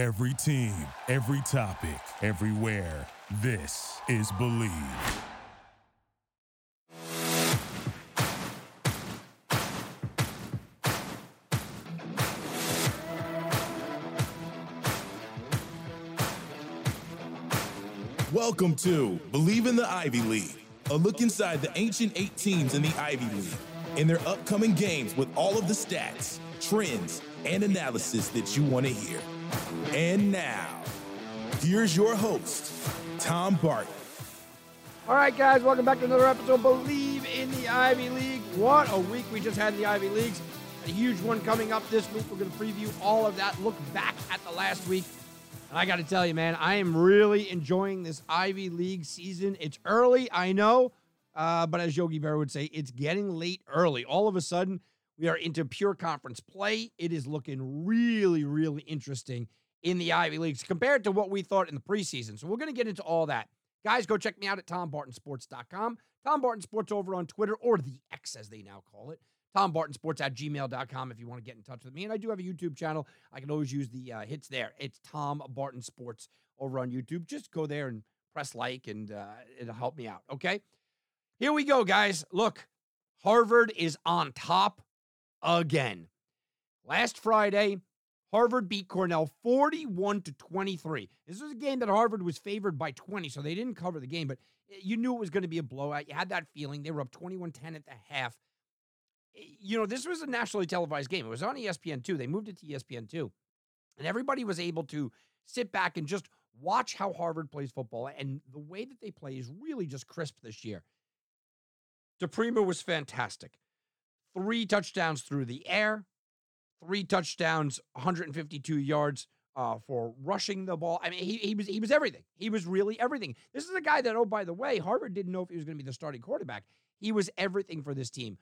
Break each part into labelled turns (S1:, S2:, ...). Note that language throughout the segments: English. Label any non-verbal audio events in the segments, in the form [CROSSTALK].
S1: Every team, every topic, everywhere. This is Bleav. Welcome to Bleav in the Ivy League, a look inside the ancient eight teams in the Ivy League and their upcoming games with all of the stats, trends, and analysis that you want to hear. And now, here's your host, Tom Barton.
S2: All right, guys, welcome back to another episode of Bleav in the Ivy League. What a week we just had in the Ivy Leagues. A huge one coming up this week. We're going to preview all of that, look back at the last week. And I got to tell you, man, I am really enjoying this Ivy League season. It's early, I know, uh, but as Yogi Berra would say, it's getting late early. All of a sudden, we are into pure conference play. It is looking really, really interesting in the Ivy Leagues compared to what we thought in the preseason. So we're going to get into all that. Guys, go check me out at tombartonsports.com. Tom Barton Sports over on Twitter, or the X as they now call it. Tom at gmail.com if you want to get in touch with me. And I do have a YouTube channel. I can always use the uh, hits there. It's Tom Barton Sports over on YouTube. Just go there and press like, and uh, it'll help me out. Okay. Here we go, guys. Look, Harvard is on top again. Last Friday, Harvard beat Cornell 41 to 23. This was a game that Harvard was favored by 20, so they didn't cover the game, but you knew it was going to be a blowout. You had that feeling. They were up 21 10 at the half. You know, this was a nationally televised game. It was on ESPN2. They moved it to ESPN2. And everybody was able to sit back and just watch how Harvard plays football. And the way that they play is really just crisp this year. DePrima was fantastic. Three touchdowns through the air, three touchdowns, 152 yards uh, for rushing the ball. I mean, he, he was he was everything. He was really everything. This is a guy that, oh, by the way, Harvard didn't know if he was going to be the starting quarterback. He was everything for this team.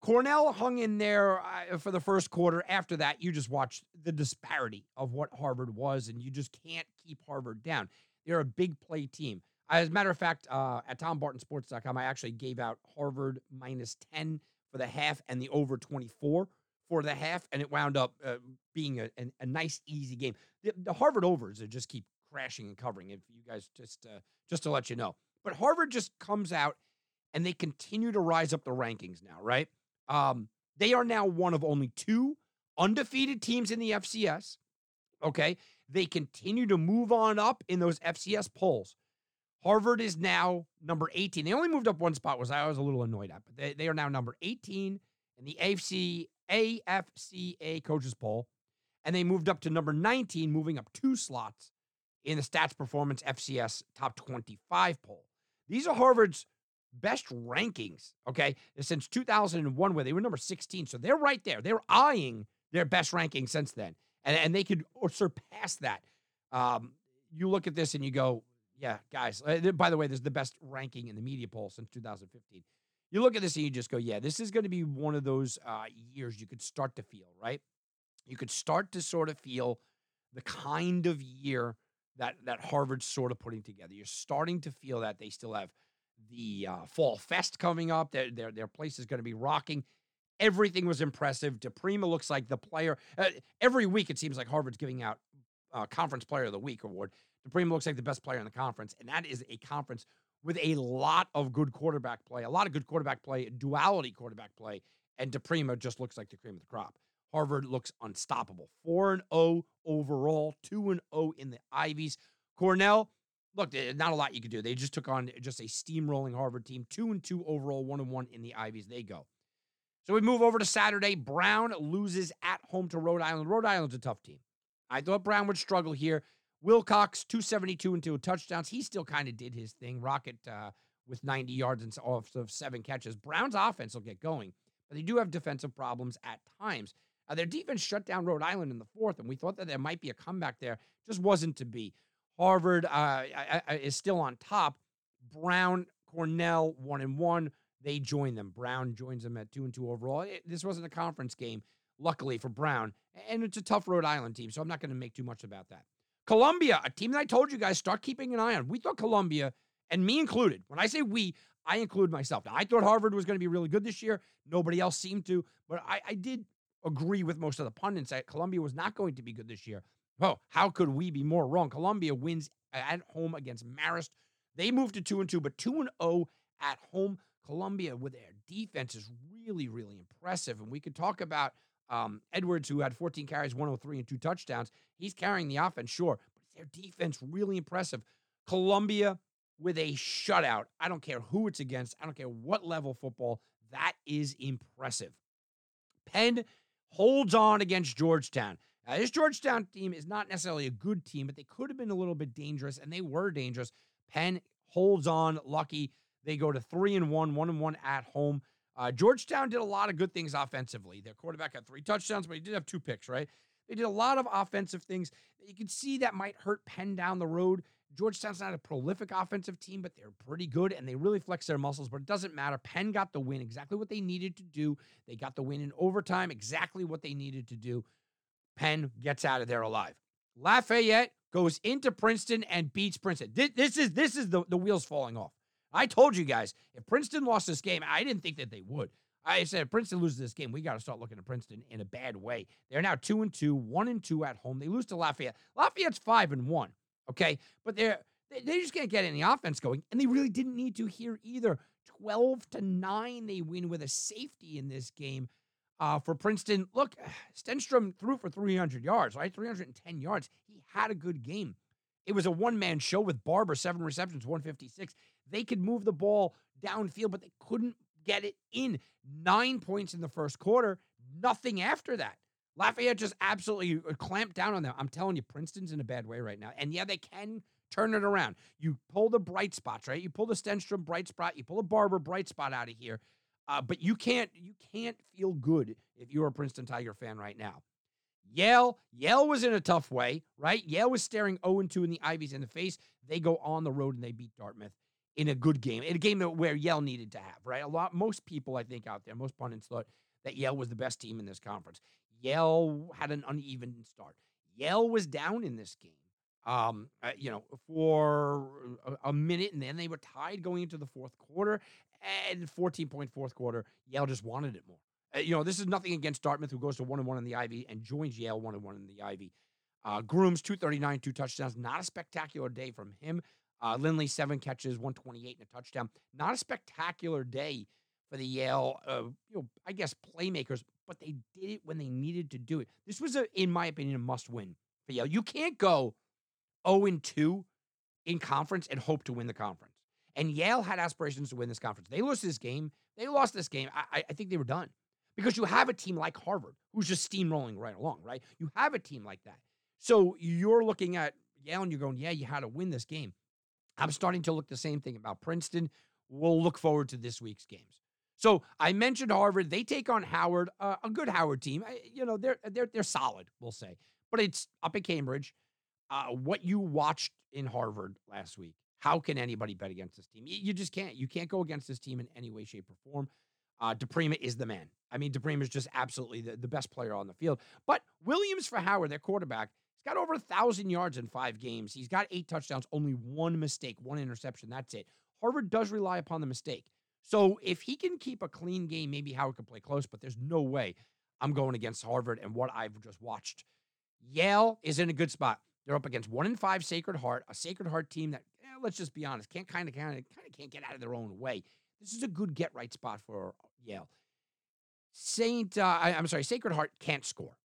S2: Cornell hung in there uh, for the first quarter. After that, you just watch the disparity of what Harvard was, and you just can't keep Harvard down. They're a big play team. As a matter of fact, uh, at TomBartonSports.com, I actually gave out Harvard minus 10 for the half and the over 24 for the half, and it wound up uh, being a, a, nice, easy game. The, the Harvard overs just keep crashing and covering. If you guys just uh, just to let you know, but Harvard just comes out and they continue to rise up the rankings now. Right? Um, they are now one of only two undefeated teams in the FCS. Okay, they continue to move on up in those FCS polls. Harvard is now number 18. They only moved up one spot, was I was a little annoyed at, but they, they are now number 18 in the AFC AFCA coaches poll. And they moved up to number 19, moving up two slots in the Stats Performance FCS top 25 poll. These are Harvard's best rankings, okay, since 2001, where they were number 16. So they're right there. They're eyeing their best ranking since then. And, and they could surpass that. Um, you look at this and you go, yeah, guys. Uh, by the way, this is the best ranking in the media poll since 2015. You look at this and you just go, yeah, this is going to be one of those uh, years you could start to feel, right? You could start to sort of feel the kind of year that that Harvard's sort of putting together. You're starting to feel that they still have the uh, fall fest coming up. Their their their place is going to be rocking. Everything was impressive. DePrima looks like the player. Uh, every week it seems like Harvard's giving out uh, Conference Player of the Week award. DePrima looks like the best player in the conference, and that is a conference with a lot of good quarterback play, a lot of good quarterback play, duality quarterback play, and DePrima just looks like the cream of the crop. Harvard looks unstoppable. 4 and 0 overall, 2 and 0 in the Ivies. Cornell, look, eh, not a lot you could do. They just took on just a steamrolling Harvard team, 2 and 2 overall, 1 and 1 in the Ivies. They go. So we move over to Saturday. Brown loses at home to Rhode Island. Rhode Island's a tough team. I thought Brown would struggle here. Wilcox, 272 and two touchdowns. He still kind of did his thing. Rocket uh, with 90 yards and off of seven catches. Brown's offense will get going, but they do have defensive problems at times. Their defense shut down Rhode Island in the fourth, and we thought that there might be a comeback there. Just wasn't to be. Harvard uh, is still on top. Brown, Cornell, one and one. They join them. Brown joins them at two and two overall. It, this wasn't a conference game, luckily for Brown, and it's a tough Rhode Island team, so I'm not going to make too much about that. Columbia, a team that I told you guys start keeping an eye on. We thought Columbia, and me included. When I say we, I include myself. Now, I thought Harvard was going to be really good this year. Nobody else seemed to, but I, I did agree with most of the pundits that Columbia was not going to be good this year. Oh, how could we be more wrong? Columbia wins at home against Marist. They moved to 2 and 2, but 2 and 0 at home. Columbia with their defense is really, really impressive. And we could talk about um, Edwards, who had 14 carries, 103, and two touchdowns. He's carrying the offense, sure, but their defense really impressive. Columbia with a shutout. I don't care who it's against. I don't care what level football. That is impressive. Penn holds on against Georgetown. Now, this Georgetown team is not necessarily a good team, but they could have been a little bit dangerous, and they were dangerous. Penn holds on, lucky. They go to three and one, one and one at home. Uh, Georgetown did a lot of good things offensively. Their quarterback had three touchdowns, but he did have two picks, right? They did a lot of offensive things. that You can see that might hurt Penn down the road. Georgetown's not a prolific offensive team, but they're pretty good and they really flex their muscles. But it doesn't matter. Penn got the win, exactly what they needed to do. They got the win in overtime, exactly what they needed to do. Penn gets out of there alive. Lafayette goes into Princeton and beats Princeton. This, is this is the, the wheels falling off. I told you guys, if Princeton lost this game, I didn't think that they would. I said, if Princeton loses this game, we got to start looking at Princeton in a bad way. They're now two and two, one and two at home. They lose to Lafayette. Lafayette's five and one. Okay, but they're they, they just can't get any offense going, and they really didn't need to here either. Twelve to nine, they win with a safety in this game. Uh, for Princeton, look, [SIGHS] Stenstrom threw for 300 yards, right? 310 yards. He had a good game. It was a one man show with Barber, seven receptions, 156. They could move the ball downfield, but they couldn't get it in. Nine points in the first quarter, nothing after that. Lafayette just absolutely uh, clamped down on them. I'm telling you, Princeton's in a bad way right now. And yeah, they can turn it around. You pull the bright spots, right? You pull the Stenstrom bright spot, you pull a Barber bright spot out of here. Uh, but you can't you can't feel good if you're a Princeton Tiger fan right now. Yale, Yale was in a tough way, right? Yale was staring 0 2 in the Ivies in the face. They go on the road and they beat Dartmouth in a good game, in a game where Yale needed to have, right? A lot, most people I think out there, most pundits thought that Yale was the best team in this conference. Yale had an uneven start. Yale was down in this game, um, uh, you know, for a, a, minute, and then they were tied going into the fourth quarter. And 14 point fourth quarter, Yale just wanted it more. Uh, you know, this is nothing against Dartmouth, who goes to one and one in the Ivy and joins Yale one and one in the Ivy. Uh, Grooms 239, two touchdowns. Not a spectacular day from him. Uh, Lindley seven catches, 128 and a touchdown. Not a spectacular day for the Yale, uh, you know, I guess playmakers, but they did it when they needed to do it. This was, a, in my opinion, a must win for Yale. You can't go 0 and 2 in conference and hope to win the conference. And Yale had aspirations to win this conference. They lost this game. They lost this game. I, I think they were done because you have a team like Harvard who's just steamrolling right along, right? You have a team like that. So you're looking at Yale and you're going, yeah, you had to win this game. I'm starting to look the same thing about Princeton. We'll look forward to this week's games. So I mentioned Harvard. They take on Howard, uh, a good Howard team. You know, they're they're they're solid, we'll say. But it's up at Cambridge. Uh, what you watched in Harvard last week, how can anybody bet against this team? You, just can't. You can't go against this team in any way, shape, or form. Uh, DePrima is the man. I mean, DePrima is just absolutely the, the best player on the field. But Williams for Howard, their quarterback, he's got over a thousand yards in five games. He's got eight touchdowns, only one mistake, one interception. That's it. Harvard does rely upon the mistake. So if he can keep a clean game, maybe Howard can play close, but there's no way I'm going against Harvard and what I've just watched. Yale is in a good spot. They're up against one in five Sacred Heart, a Sacred Heart team that, eh, let's just be honest, can't kind of kind of kind of can't get out of their own way. This is a good get right spot for Yale. Saint, uh, I, am sorry, Sacred Heart can't score.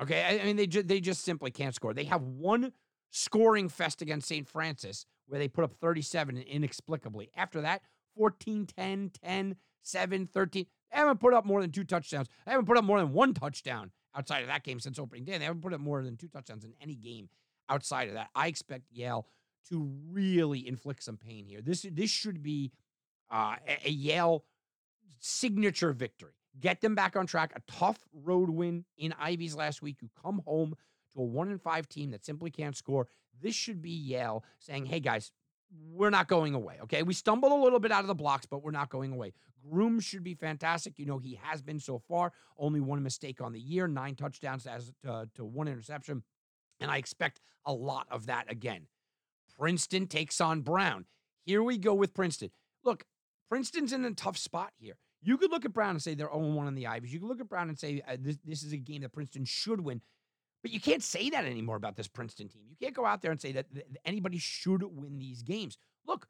S2: Okay, I, mean they ju- they just simply can't score. They have one scoring fest against St. Francis where they put up 37 inexplicably. After that, 14, 10, 10, 7, 13. They haven't put up more than two touchdowns. They haven't put up more than one touchdown outside of that game since opening day. They haven't put up more than two touchdowns in any game outside of that. I expect Yale to really inflict some pain here. This this should be uh, a Yale signature victory. Get them back on track. A tough road win in Ivy's last week. You come home to a one and five team that simply can't score. This should be Yale saying, "Hey guys, we're not going away. Okay. We stumbled a little bit out of the blocks, but we're not going away. Groom should be fantastic. You know, he has been so far. Only one mistake on the year, nine touchdowns as to, to one interception. And I expect a lot of that again. Princeton takes on Brown. Here we go with Princeton. Look, Princeton's in a tough spot here. You could look at Brown and say they're 0 1 in the Ivies. You could look at Brown and say uh, this, this is a game that Princeton should win. But you can't say that anymore about this Princeton team. You can't go out there and say that th- anybody should win these games. Look,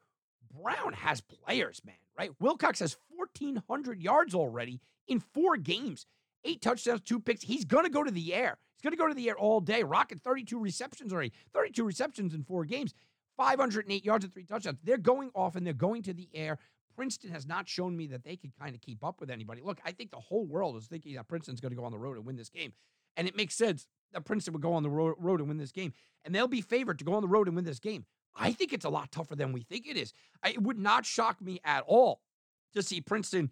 S2: Brown has players, man, right? Wilcox has 1,400 yards already in four games, eight touchdowns, two picks. He's going to go to the air. He's going to go to the air all day, rocking 32 receptions already, 32 receptions in four games, 508 yards and three touchdowns. They're going off and they're going to the air. Princeton has not shown me that they could kind of keep up with anybody. Look, I think the whole world is thinking that Princeton's going to go on the road and win this game. And it makes sense that Princeton would go on the road and win this game. And they'll be favored to go on the road and win this game. I think it's a lot tougher than we think it is. It would not shock me at all to see Princeton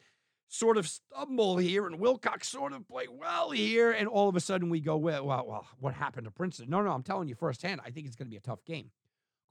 S2: sort of stumble here and Wilcox sort of play well here. And all of a sudden we go, well, well, well what happened to Princeton? No, no, I'm telling you firsthand, I think it's going to be a tough game.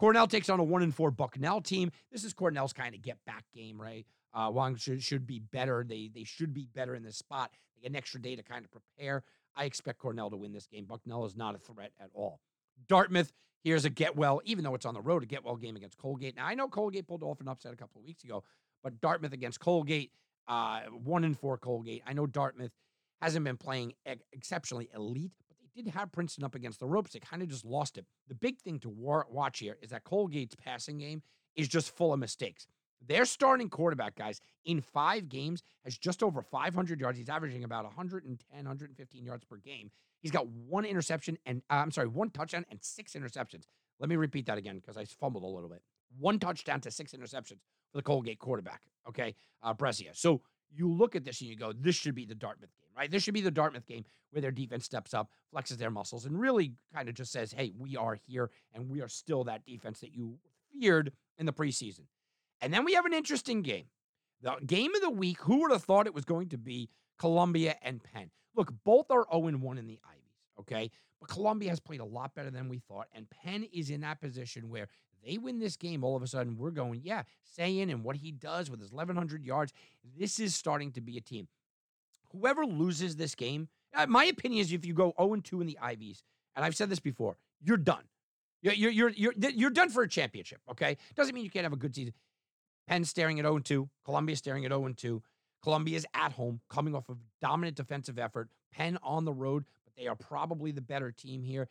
S2: Cornell takes on a one and four Bucknell team. This is Cornell's kind of get back game, right? Uh, Wang should, should be better. They they should be better in this spot. They get an extra day to kind of prepare. I expect Cornell to win this game. Bucknell is not a threat at all. Dartmouth, here's a get well, even though it's on the road, a get well game against Colgate. Now, I know Colgate pulled off an upset a couple of weeks ago, but Dartmouth against Colgate, uh, one and four Colgate. I know Dartmouth hasn't been playing ex- exceptionally elite, did have Princeton up against the ropes. They kind of just lost it. The big thing to war- watch here is that Colgate's passing game is just full of mistakes. Their starting quarterback, guys, in five games has just over 500 yards. He's averaging about 110, 115 yards per game. He's got one interception and uh, I'm sorry, one touchdown and six interceptions. Let me repeat that again because I fumbled a little bit. One touchdown to six interceptions for the Colgate quarterback. Okay, uh, Brescia. So you look at this and you go, this should be the Dartmouth game, right? This should be the Dartmouth game where their defense steps up, flexes their muscles, and really kind of just says, hey, we are here and we are still that defense that you feared in the preseason. And then we have an interesting game. The game of the week, who would have thought it was going to be Columbia and Penn? Look, both are 0 1 in the Ivies, okay? But Columbia has played a lot better than we thought. And Penn is in that position where they win this game, all of a sudden we're going, yeah, Sayin and what he does with his 1,100 yards, this is starting to be a team. Whoever loses this game, uh, my opinion is if you go 0 2 in the Ivies, and I've said this before, you're done. You're, you're, you're, you're, you're done for a championship, okay? Doesn't mean you can't have a good season. Penn staring at 0 2. Columbia staring at 0 2. Columbia's at home, coming off of dominant defensive effort. Penn on the road, but they are probably the better team here.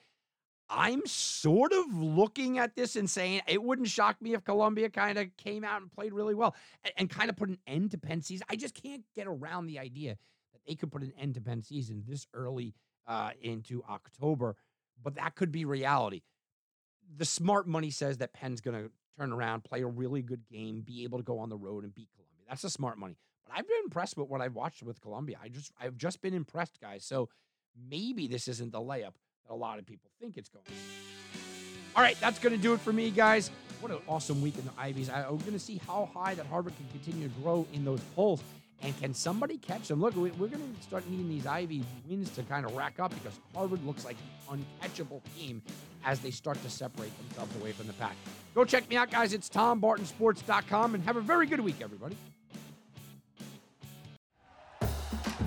S2: I'm sort of looking at this and saying it wouldn't shock me if Columbia kind of came out and played really well and, and kind of put an end to Penn season. I just can't get around the idea that they could put an end to Penn season this early uh, into October, but that could be reality. The smart money says that Penn's going to turn around, play a really good game, be able to go on the road and beat Columbia. That's the smart money. But I've been impressed with what I've watched with Columbia. I just I've just been impressed, guys. So maybe this isn't the layup a lot of people think it's going. All right, that's going to do it for me, guys. What an awesome week in the Ivies. I, am going to see how high that Harvard can continue to grow in those polls. And can somebody catch them? Look, we're going to start needing these Ivy wins to kind of rack up because Harvard looks like an uncatchable team as they start to separate themselves away from the pack. Go check me out, guys. It's TomBartonSports.com and have a very good week, everybody.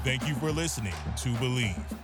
S1: Thank you for listening to Bleav.